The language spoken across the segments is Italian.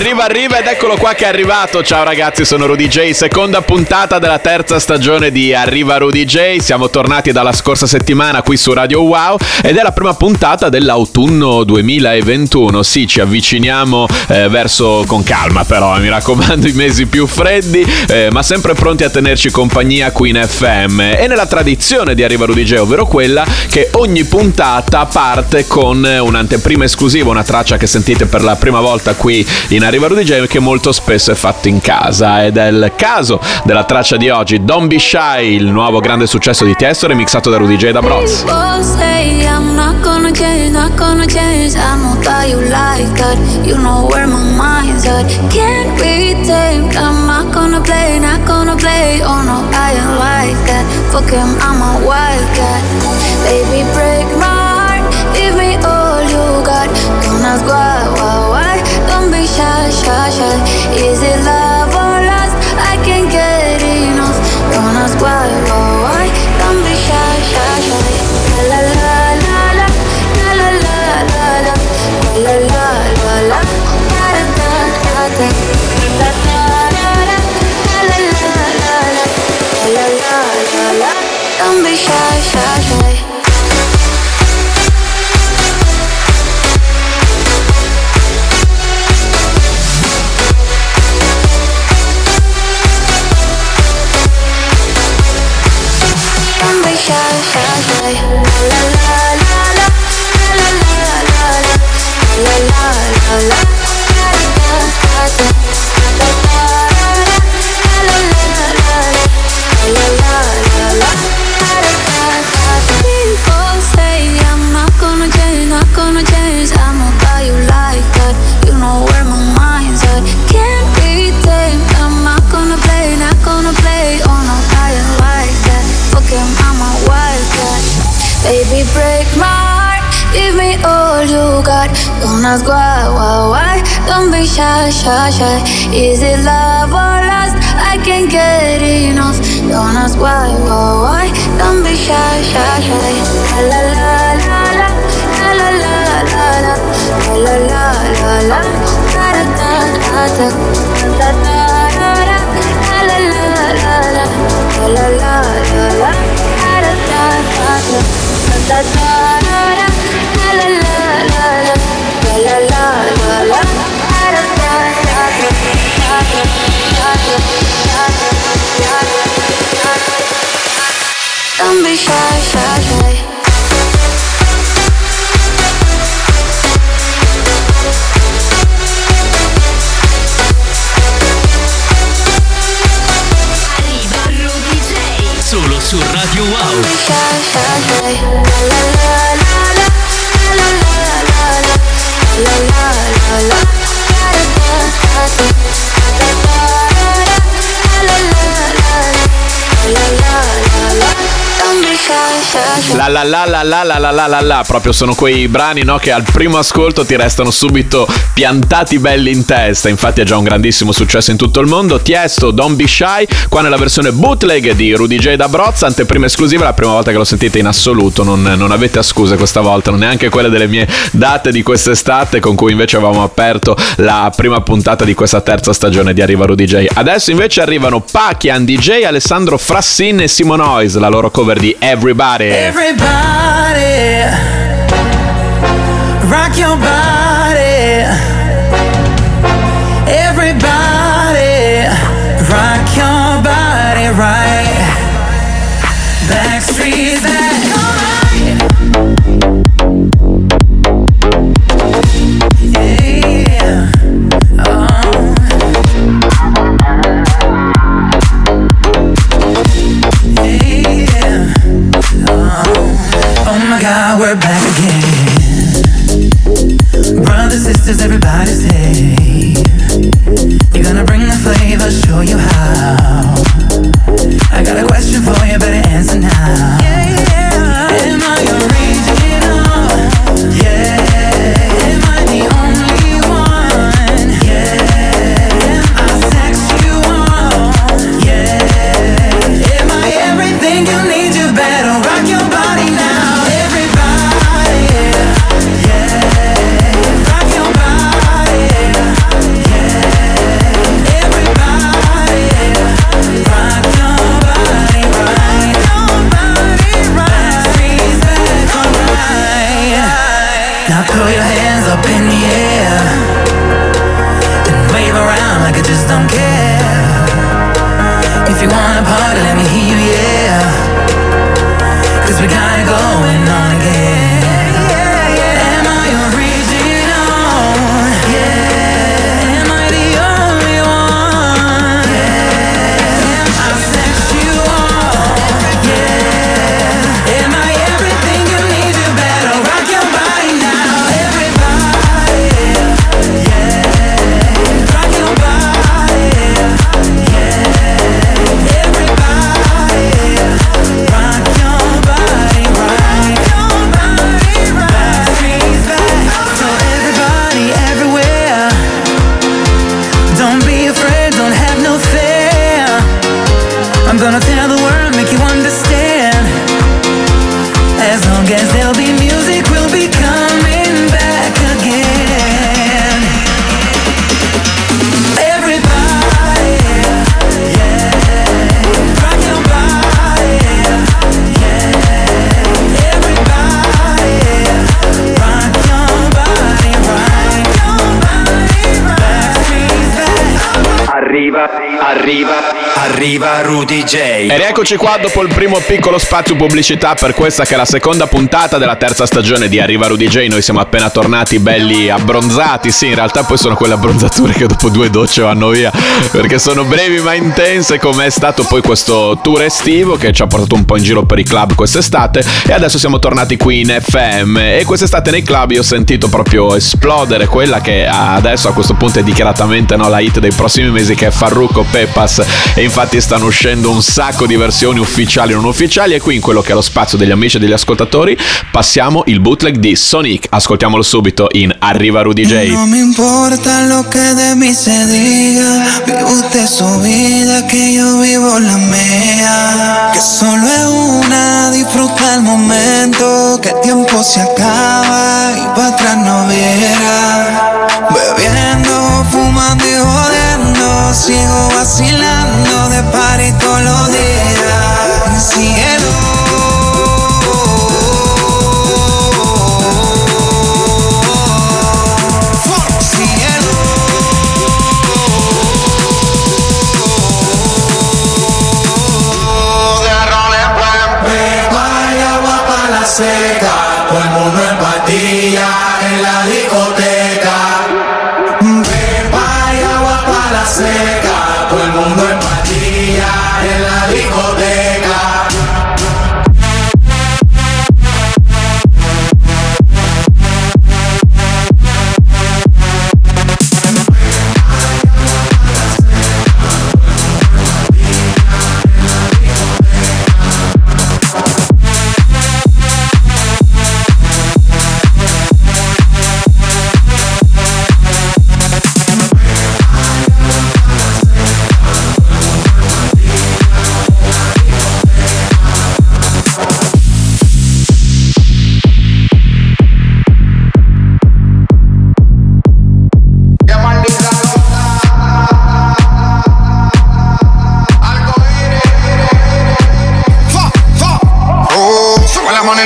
arriva arriva ed eccolo qua che è arrivato. Ciao ragazzi, sono Rudy J, seconda puntata della terza stagione di Arriva Rudy J. Siamo tornati dalla scorsa settimana qui su Radio Wow ed è la prima puntata dell'autunno 2021. Sì, ci avviciniamo eh, verso con calma però, eh, mi raccomando, i mesi più freddi, eh, ma sempre pronti a tenerci compagnia qui in FM. E nella tradizione di Arriva Rudy J, ovvero quella che ogni puntata parte con un'anteprima esclusiva, una traccia che sentite per la prima volta qui in Arriva Rudy J che molto spesso è fatto in casa. Ed è il caso della traccia di oggi Don't Be Shy, il nuovo grande successo di Tiesto remixato da Rudy J da Broz. People say I'm not gonna pressure? Is it love? La la la la la La la la la la la la la la. Proprio sono quei brani no, che al primo ascolto ti restano subito piantati belli in testa. Infatti è già un grandissimo successo in tutto il mondo. Tiesto Don't Be Shy qua nella versione bootleg di Rudy J. Da Brozza anteprima esclusiva la prima volta che lo sentite in assoluto. Non, non avete scuse questa volta non neanche quelle delle mie date di quest'estate con cui invece avevamo aperto la prima puntata di questa terza stagione di Arriva Rudy J. Adesso invece arrivano Pachi, Andy J, Alessandro Frassin e Simon Ois la loro cover di Everybody. Everybody, rock your body. Arriva Rudy J. E rieccoci qua dopo il primo piccolo spazio pubblicità per questa che è la seconda puntata della terza stagione di Arriva Rudy J. Noi siamo appena tornati belli abbronzati, sì in realtà poi sono quelle abbronzature che dopo due docce vanno via perché sono brevi ma intense come è stato poi questo tour estivo che ci ha portato un po' in giro per i club quest'estate e adesso siamo tornati qui in FM e quest'estate nei club io ho sentito proprio esplodere quella che adesso a questo punto è dichiaratamente no, la hit dei prossimi mesi che è Farruko Pepas e infatti stanno uscendo un sacco di versioni ufficiali e non ufficiali e qui in quello che è lo spazio degli amici e degli ascoltatori passiamo il bootleg di Sonic ascoltiamolo subito in Arriva Rudy J No me importa lo que de mí se diga, vive usted su vida, que yo vivo la mía. Que solo es una, disfruta el momento, que el tiempo se acaba y para atrás no viera.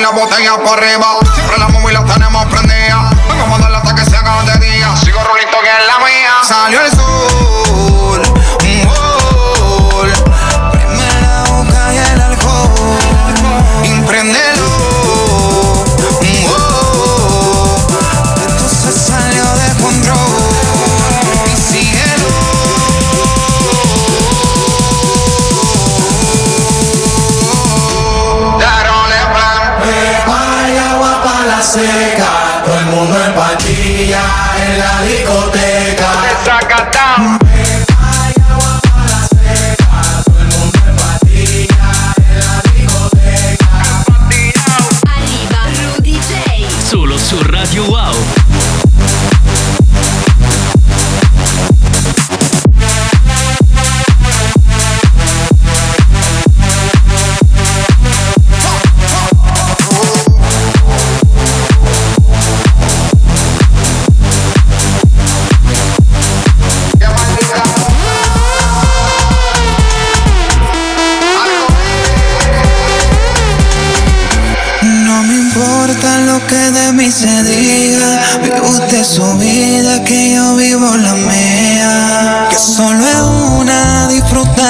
La mano y la botella para arriba.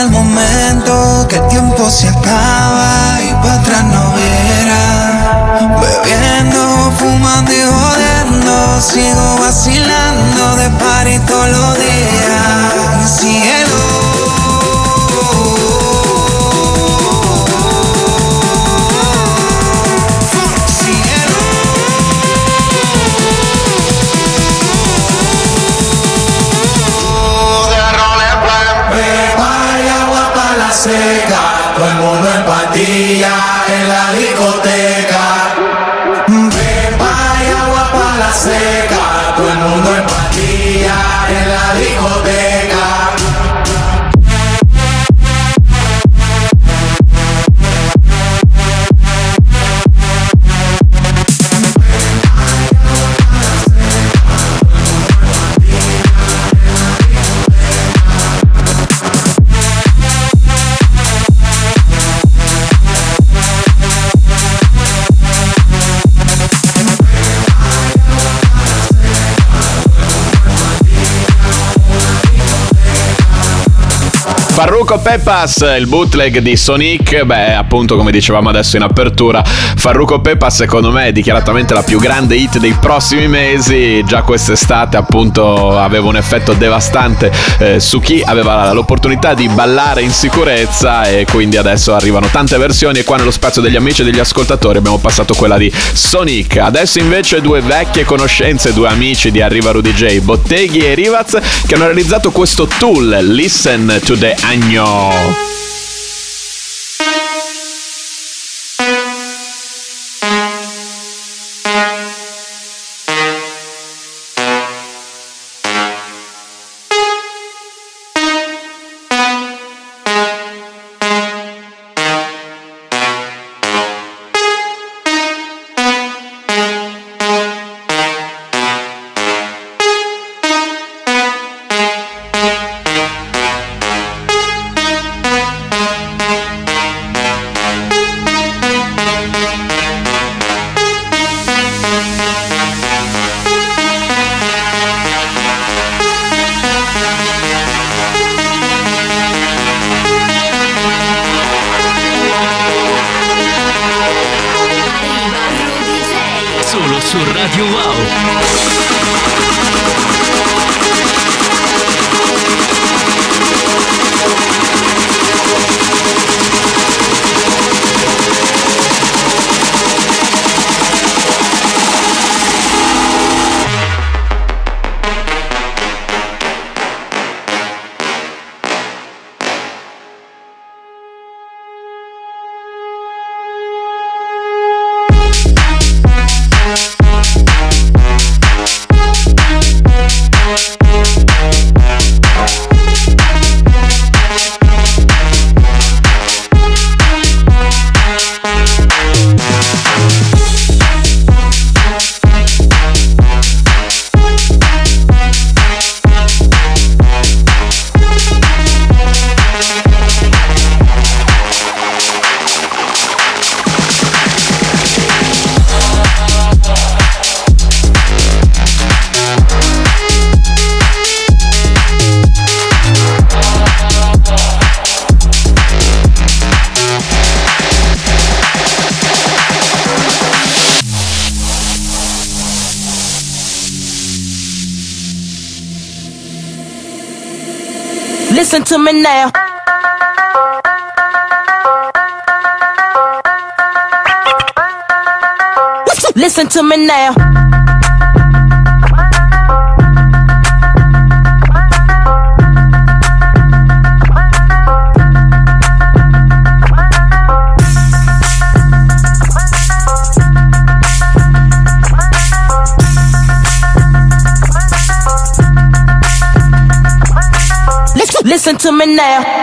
El momento, que el tiempo se acaba y para atrás no viera. Bebiendo, fumando y jodiendo, sigo vacilando de party todos los días. Patilla en la discoteca. Farruko Pepas, il bootleg di Sonic, beh appunto come dicevamo adesso in apertura, Farruko Pepas secondo me è dichiaratamente la più grande hit dei prossimi mesi, già quest'estate appunto aveva un effetto devastante eh, su chi aveva l'opportunità di ballare in sicurezza e quindi adesso arrivano tante versioni. E qua nello spazio degli amici e degli ascoltatori abbiamo passato quella di Sonic, adesso invece due vecchie conoscenze, due amici di Arriva Rudy J, Botteghi e Rivaz che hanno realizzato questo tool, Listen to the Agno. Me now. Listen, listen to me now.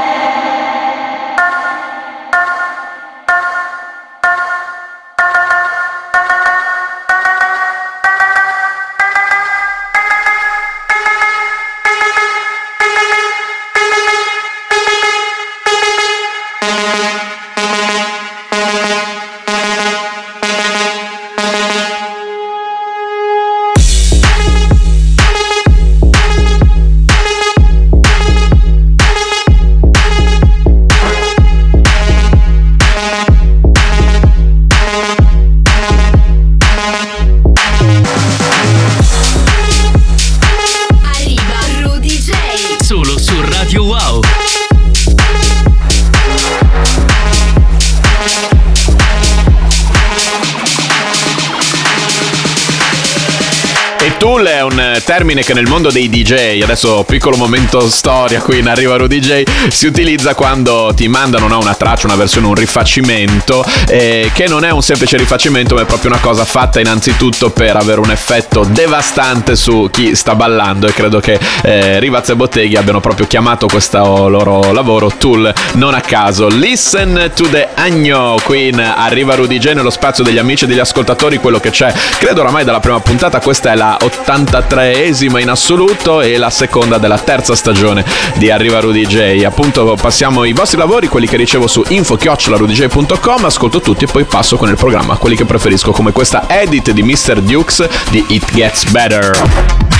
Termine che nel mondo dei DJ, adesso piccolo momento storia qui in Arriva Rudy DJ, si utilizza quando ti mandano no, una traccia, una versione, un rifacimento, eh, che non è un semplice rifacimento, ma è proprio una cosa fatta innanzitutto per avere un effetto devastante su chi sta ballando e credo che eh, Rivaz e Botteghi abbiano proprio chiamato questo loro lavoro tool non a caso. Listen to the Agno qui in Arriva Rudy J nello spazio degli amici e degli ascoltatori, quello che c'è credo oramai dalla prima puntata, questa è la 83esima in assoluto e la seconda della terza stagione di Arriva Rudy J. Appunto passiamo i vostri lavori, quelli che ricevo su info-rudyj.com, ascolto tutti e poi passo con il programma, quelli che preferisco come questa edit di Mr. Dukes di It Gets Better.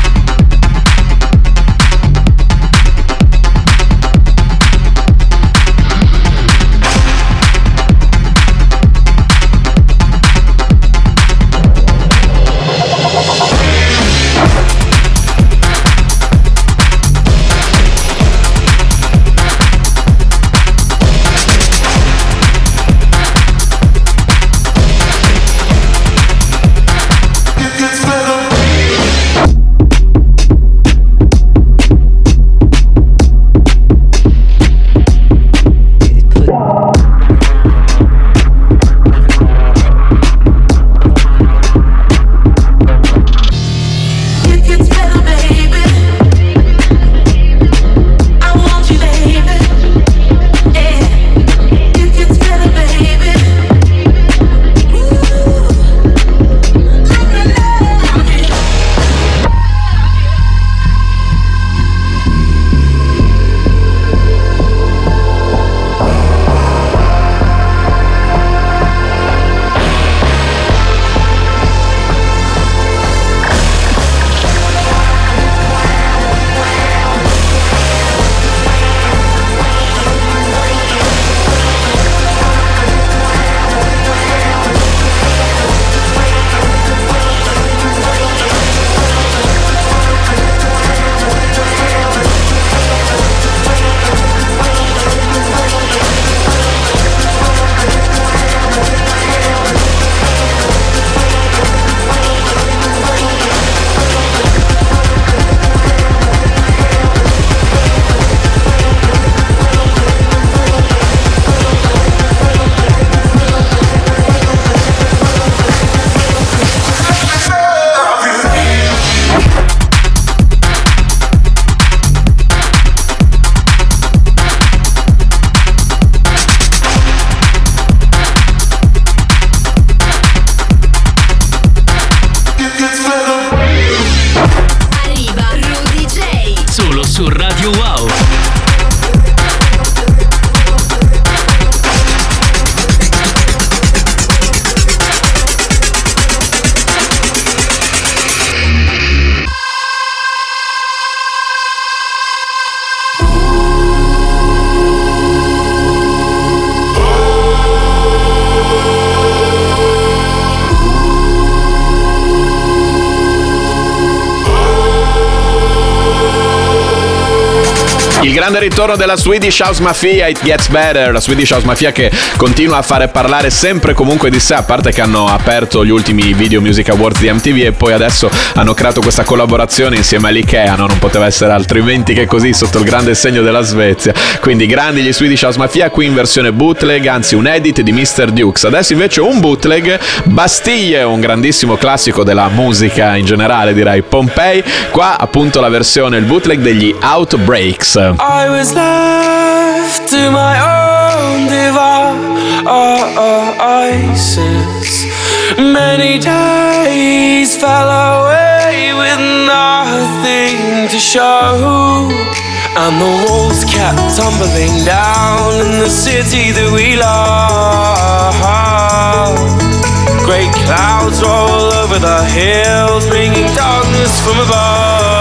Il ritorno della Swedish House Mafia, It Gets Better, la Swedish House Mafia che continua a fare parlare sempre comunque di sé, a parte che hanno aperto gli ultimi Video Music Awards di MTV e poi adesso hanno creato questa collaborazione insieme all'IKEA, no? non poteva essere altrimenti che così sotto il grande segno della Svezia. Quindi grandi gli Swedish House Mafia, qui in versione bootleg, anzi un edit di Mr. Dukes. Adesso invece un bootleg, Bastille, un grandissimo classico della musica in generale direi, Pompei, qua appunto la versione, il bootleg degli Outbreaks. I was left to my own devices. Many days fell away with nothing to show. And the walls kept tumbling down in the city that we love. Great clouds roll over the hills, bringing darkness from above.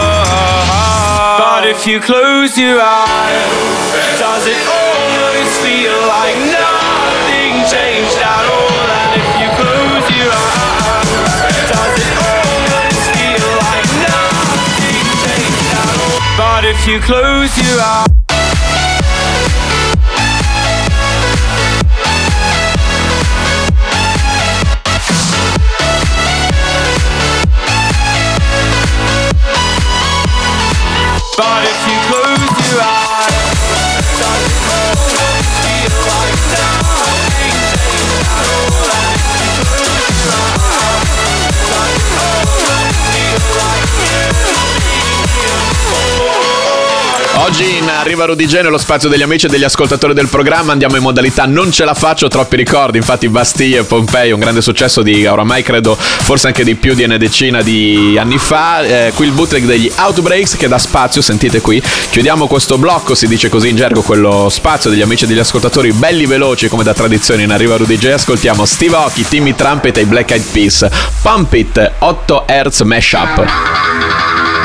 If you close your eyes, does it almost feel like nothing changed at all? And if you close your eyes, does it almost feel like nothing changed at all? But if you close your eyes. Oggi in Arriva Rudy J, nello spazio degli amici e degli ascoltatori del programma. Andiamo in modalità non ce la faccio, troppi ricordi, infatti Bastille e Pompei, un grande successo di oramai credo forse anche di più di una decina di anni fa, eh, qui il bootleg degli Outbreaks che dà spazio, sentite qui, chiudiamo questo blocco, si dice così in gergo, quello spazio degli amici e degli ascoltatori belli veloci come da tradizione in Arriva Rudy J, ascoltiamo Steve Aoki, Timmy Trumpet e i Black Eyed Peas, Pump It 8 Hz Mashup.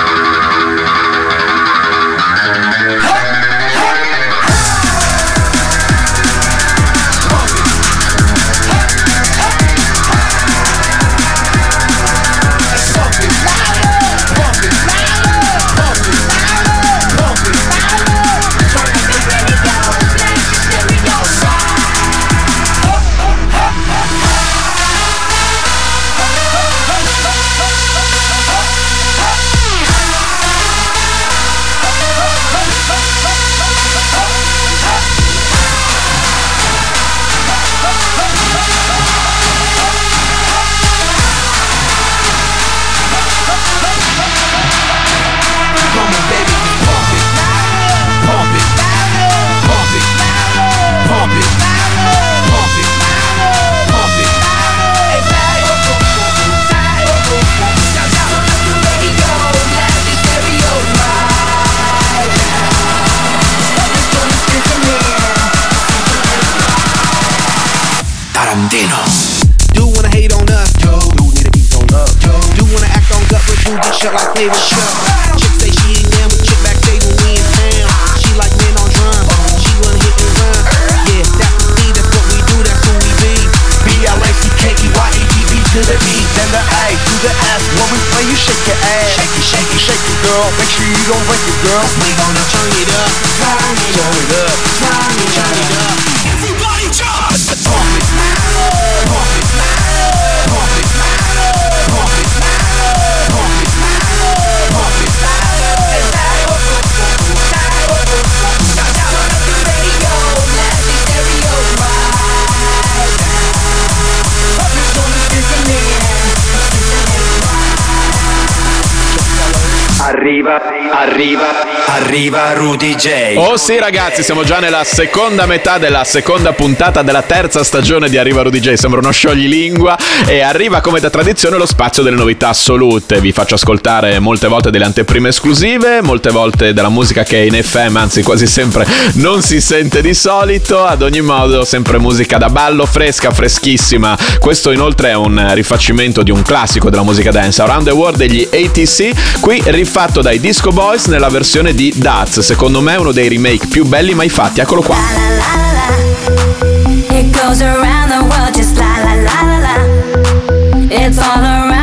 Favorite show. Chick say she ain't down, but chick backstage when we in town. She like men on drum. She wanna hit and run. Yeah, that's C, that's what we do, that's who we be. B-L-A-C-K-E-Y-E-D-B to the E, then the A to the S. When we play, you shake your ass. Shake it, shake it, shake it, girl. Make sure you don't break it, girl. We gonna turn it up, turn it up, Arriva, arriva, Rudy J. Oh sì ragazzi, siamo già nella seconda metà della seconda puntata della terza stagione di Arriva Rudy J, sembra uno scioglilingua e arriva come da tradizione lo spazio delle novità assolute. Vi faccio ascoltare molte volte delle anteprime esclusive, molte volte della musica che in FM, anzi quasi sempre non si sente di solito, ad ogni modo sempre musica da ballo fresca, freschissima. Questo inoltre è un rifacimento di un classico della musica dance, Around the World degli ATC, qui rifatto dai Disco Boys nella versione di Daz, secondo me uno dei remake più belli mai fatti, eccolo qua. La la la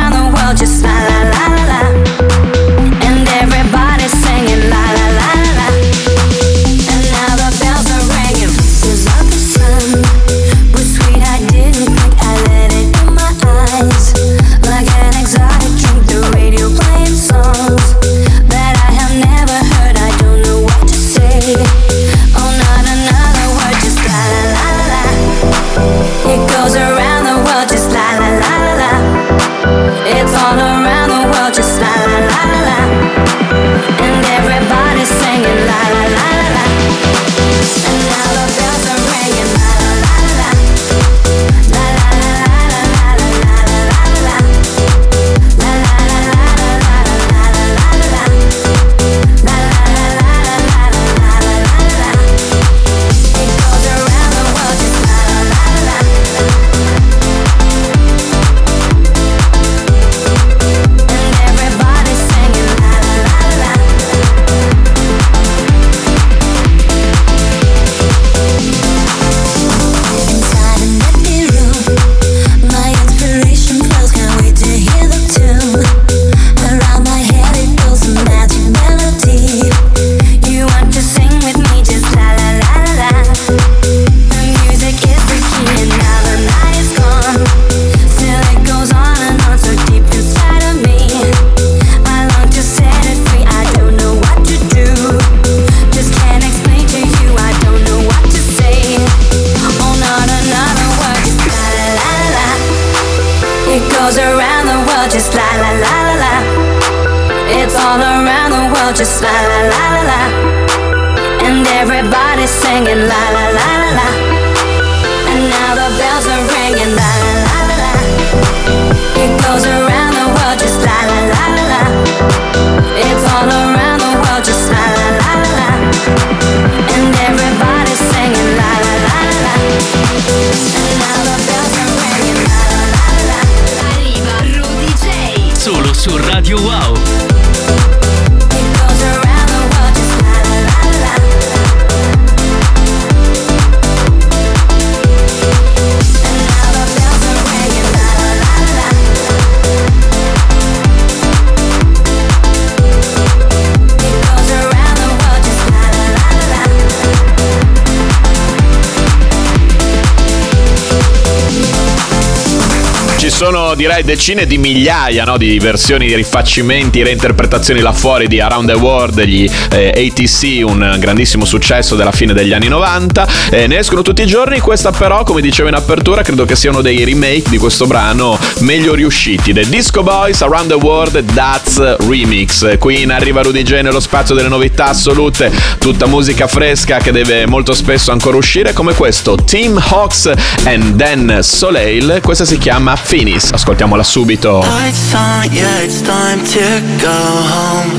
sono direi decine di migliaia no, di versioni, di rifacimenti, reinterpretazioni là fuori di Around the World, degli eh, ATC, un grandissimo successo della fine degli anni 90. Eh, ne escono tutti i giorni, questa però, come dicevo in apertura, credo che sia uno dei remake di questo brano meglio riusciti. The Disco Boys Around the World That's Remix. Qui in arriva Rudy J nello spazio delle novità assolute, tutta musica fresca che deve molto spesso ancora uscire, come questo Team Hawks and then Soleil. Questa si chiama Finis. Ascoltiamola subito. It's time to go home.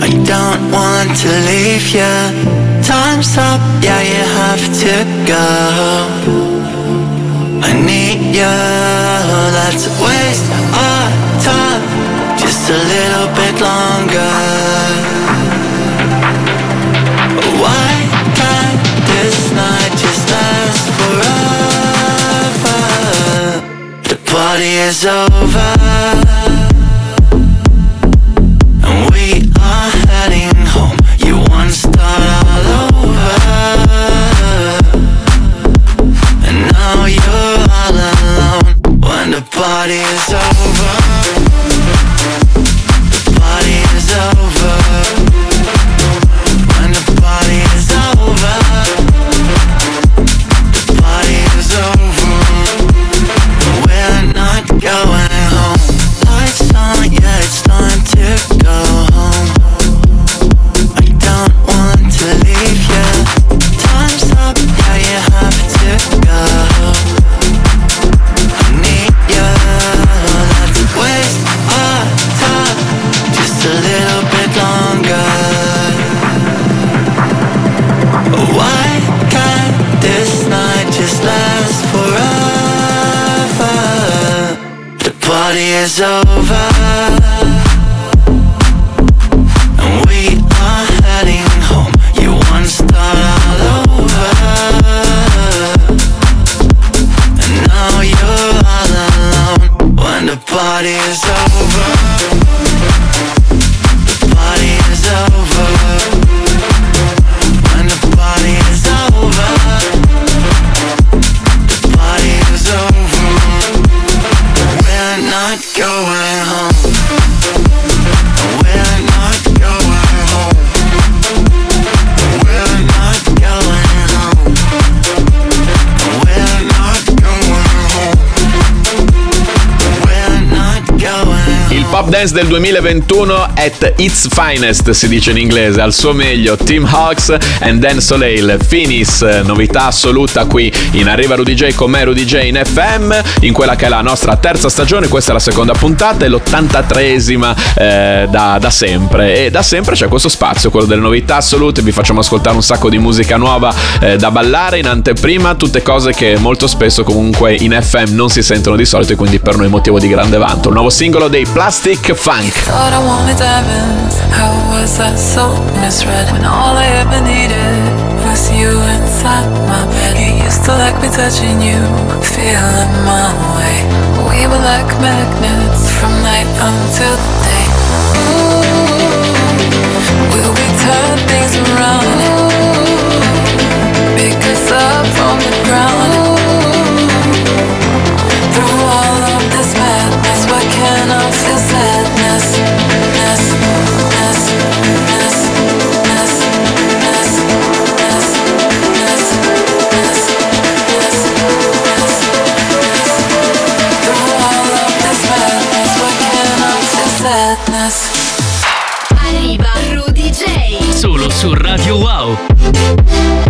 I don't want to leave ya. Time's up, yeah, you have to go. I need ya. Let's waste our time just a little bit longer. Is over. Dance del 2021 at its finest si dice in inglese, al suo meglio Tim Hawks and Dan Soleil, Finis, novità assoluta qui in Arriva Rudy J con me Rudy J in FM, in quella che è la nostra terza stagione, questa è la seconda puntata e l'83esima eh, da, da sempre e da sempre c'è questo spazio, quello delle novità assolute, vi facciamo ascoltare un sacco di musica nuova eh, da ballare in anteprima, tutte cose che molto spesso comunque in FM non si sentono di solito e quindi per noi motivo di grande vanto. Un nuovo singolo dei Plastic Funk. Thought I wanted diamonds. How was I so misread when all I ever needed was you inside my bed? You used to like me touching you, feeling my way. We were like magnets from night until day. Ooh, will we turn things around? Pick us up from the ground. Su Radio Wow.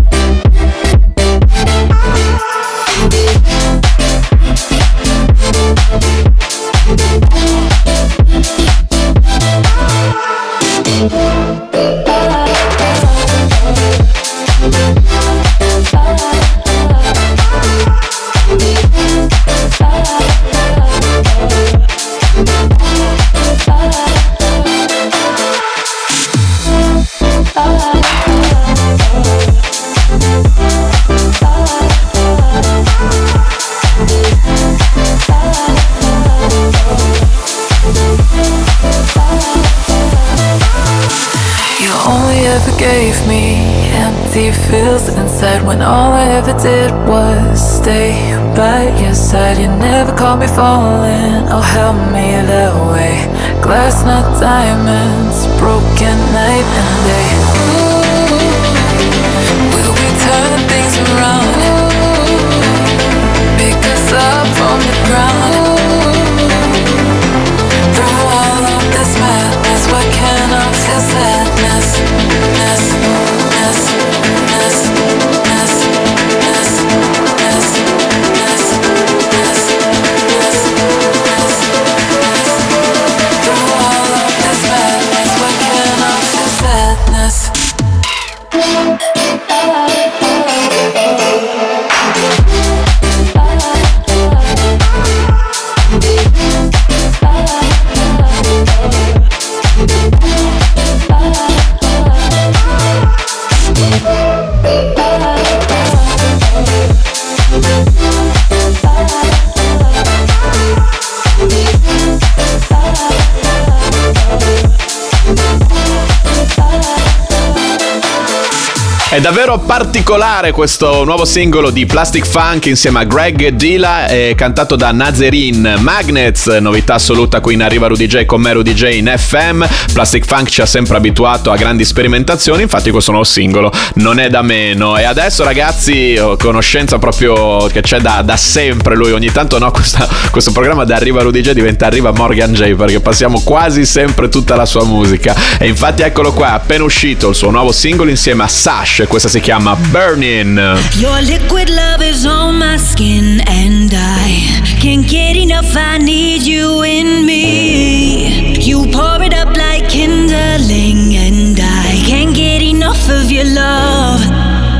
When all I ever did was stay by your side. You never caught me falling oh help me that way. Glass, not diamonds, broken night È davvero particolare questo nuovo singolo di Plastic Funk insieme a Greg Dilla, eh, cantato da Nazarin Magnets, novità assoluta qui in Arriva Rudy J con me Rudy J in FM. Plastic Funk ci ha sempre abituato a grandi sperimentazioni, infatti questo nuovo singolo non è da meno. E adesso ragazzi, ho conoscenza proprio che c'è da, da sempre lui, ogni tanto no, questa- questo programma da Arriva Rudy J diventa Arriva Morgan J perché passiamo quasi sempre tutta la sua musica. E infatti eccolo qua, appena uscito il suo nuovo singolo insieme a Sash, questa si chiama Burning. Your liquid love is on my skin and I can't get enough, I need you in me. You pour it up like kindling and I can't get enough of your love.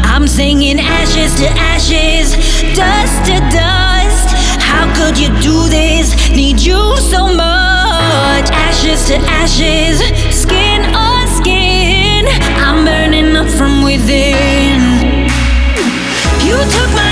I'm singing ashes to ashes, dust to dust. How could you do this? Need you so much. Ashes to ashes, skin on skin. I'm burning from within. You took my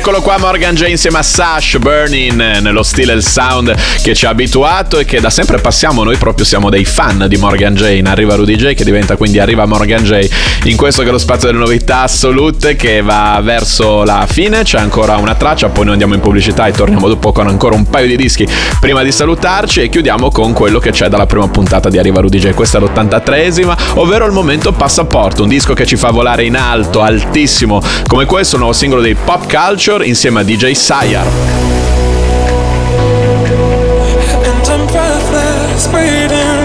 Eccolo qua Morgan J insieme a Sash Burning eh, nello stile e il sound che ci ha abituato e che da sempre passiamo noi proprio siamo dei fan di Morgan Jane. Arriva Rudy J che diventa quindi arriva Morgan J in questo che è lo spazio delle novità assolute che va verso la fine. C'è ancora una traccia, poi noi andiamo in pubblicità e torniamo dopo con ancora un paio di dischi prima di salutarci e chiudiamo con quello che c'è dalla prima puntata di Arriva Rudy J. Questa è l'83esima, ovvero il momento passaporto, un disco che ci fa volare in alto, altissimo, come questo, un nuovo singolo dei Pop culture Future insieme a DJ Sayar. And I'm.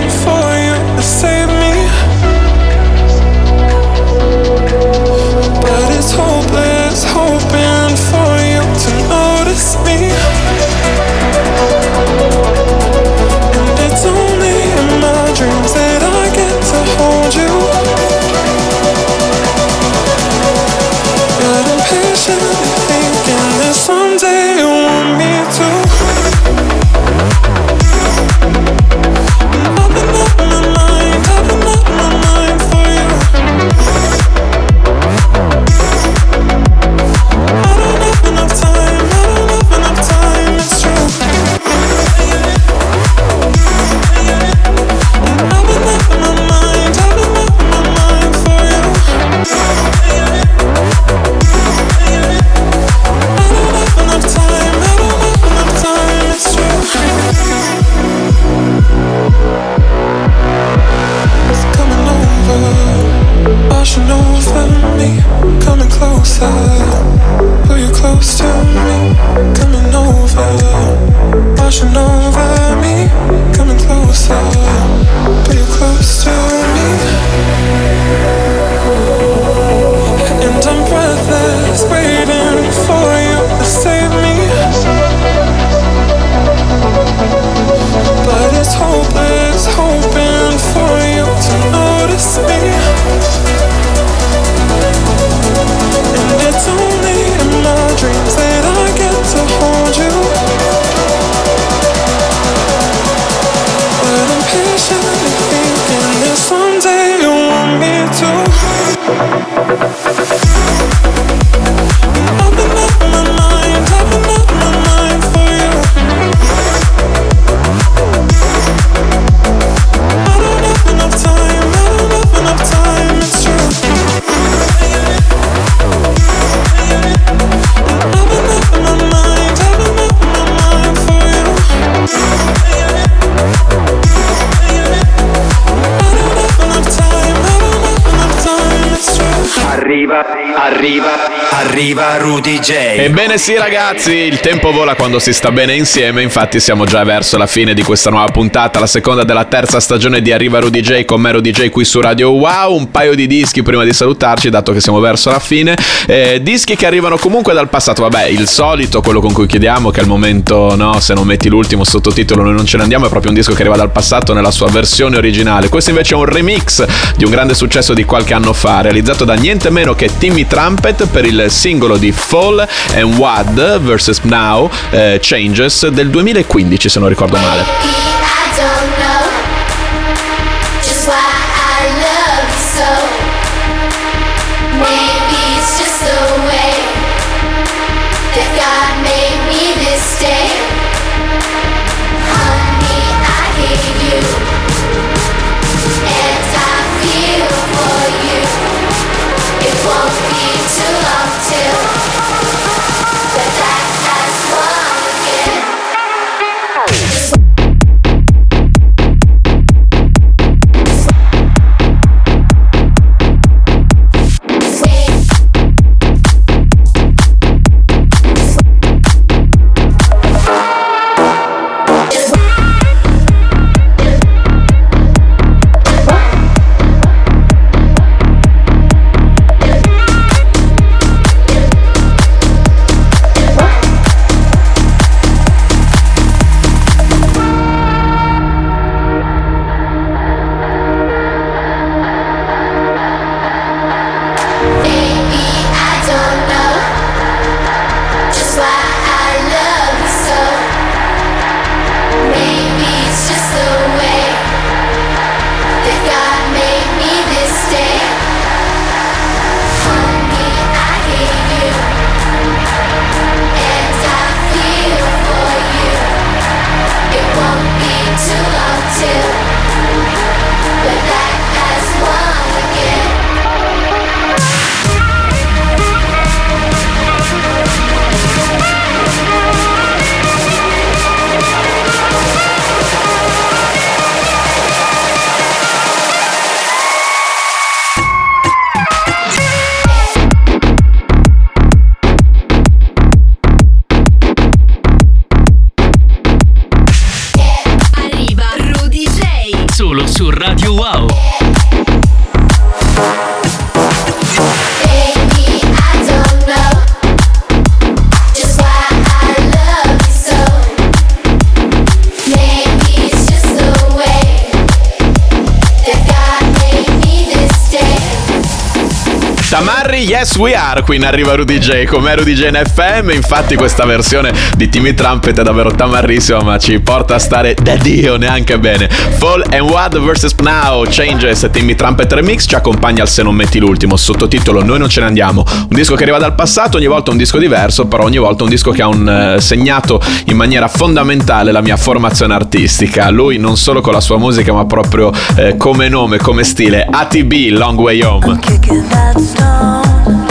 Arriva, arriva Rudy J. Ebbene sì ragazzi, il tempo vola quando si sta bene insieme, infatti siamo già verso la fine di questa nuova puntata, la seconda della terza stagione di Arriva Rudy J con me Rudy J qui su Radio Wow, un paio di dischi prima di salutarci dato che siamo verso la fine, eh, dischi che arrivano comunque dal passato, vabbè il solito, quello con cui chiediamo che al momento no, se non metti l'ultimo sottotitolo noi non ce ne andiamo, è proprio un disco che arriva dal passato nella sua versione originale, questo invece è un remix di un grande successo di qualche anno fa, realizzato da niente meno che Timmy Trumpet per il singolo di Fall and Wad vs Now eh, Changes del 2015 se non ricordo male. Maybe it's just the Solo su Radio Wow. Day. Tamarri, yes we are, qui in arriva Rudy J, come Rudy J in FM, infatti questa versione di Timmy Trumpet è davvero tamarrissima ma ci porta a stare da Dio neanche bene. Fall and Wad vs Now, Changes, Timmy Trumpet Remix ci accompagna al Se non metti l'ultimo, sottotitolo Noi non ce ne andiamo, un disco che arriva dal passato, ogni volta un disco diverso, però ogni volta un disco che ha un, eh, segnato in maniera fondamentale la mia formazione artistica, lui non solo con la sua musica ma proprio eh, come nome, come stile, ATB, Long Way Home. Kicking that stone alone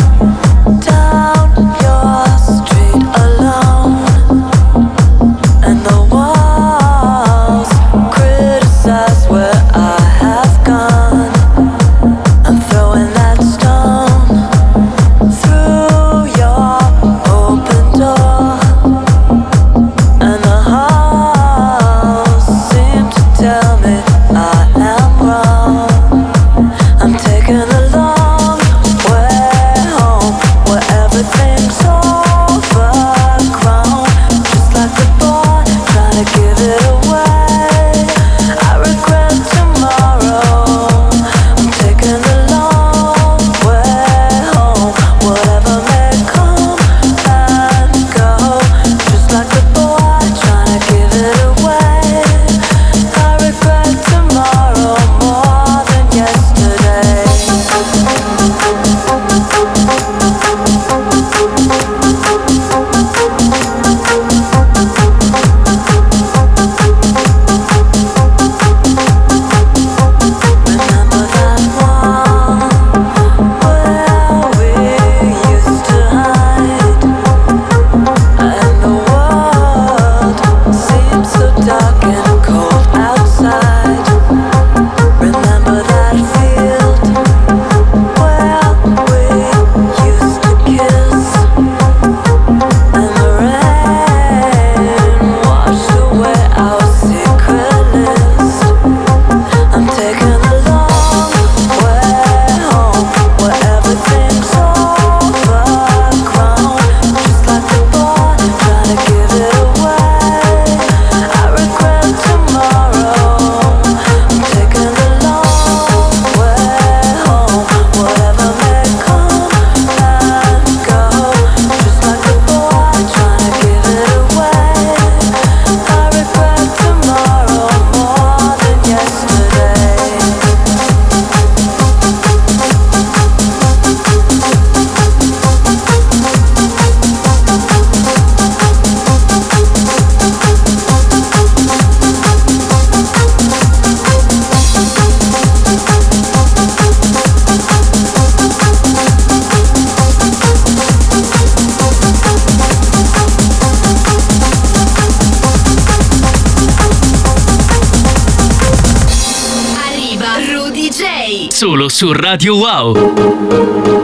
Solo su Radio Wow.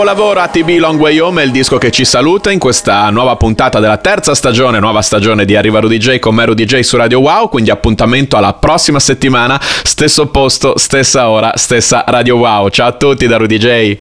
Capolavoro ATB Long Way Home è il disco che ci saluta in questa nuova puntata della terza stagione, nuova stagione di Arriva Rudy J con me Rudy J su Radio Wow, quindi appuntamento alla prossima settimana, stesso posto, stessa ora, stessa Radio Wow. Ciao a tutti da Rudy J.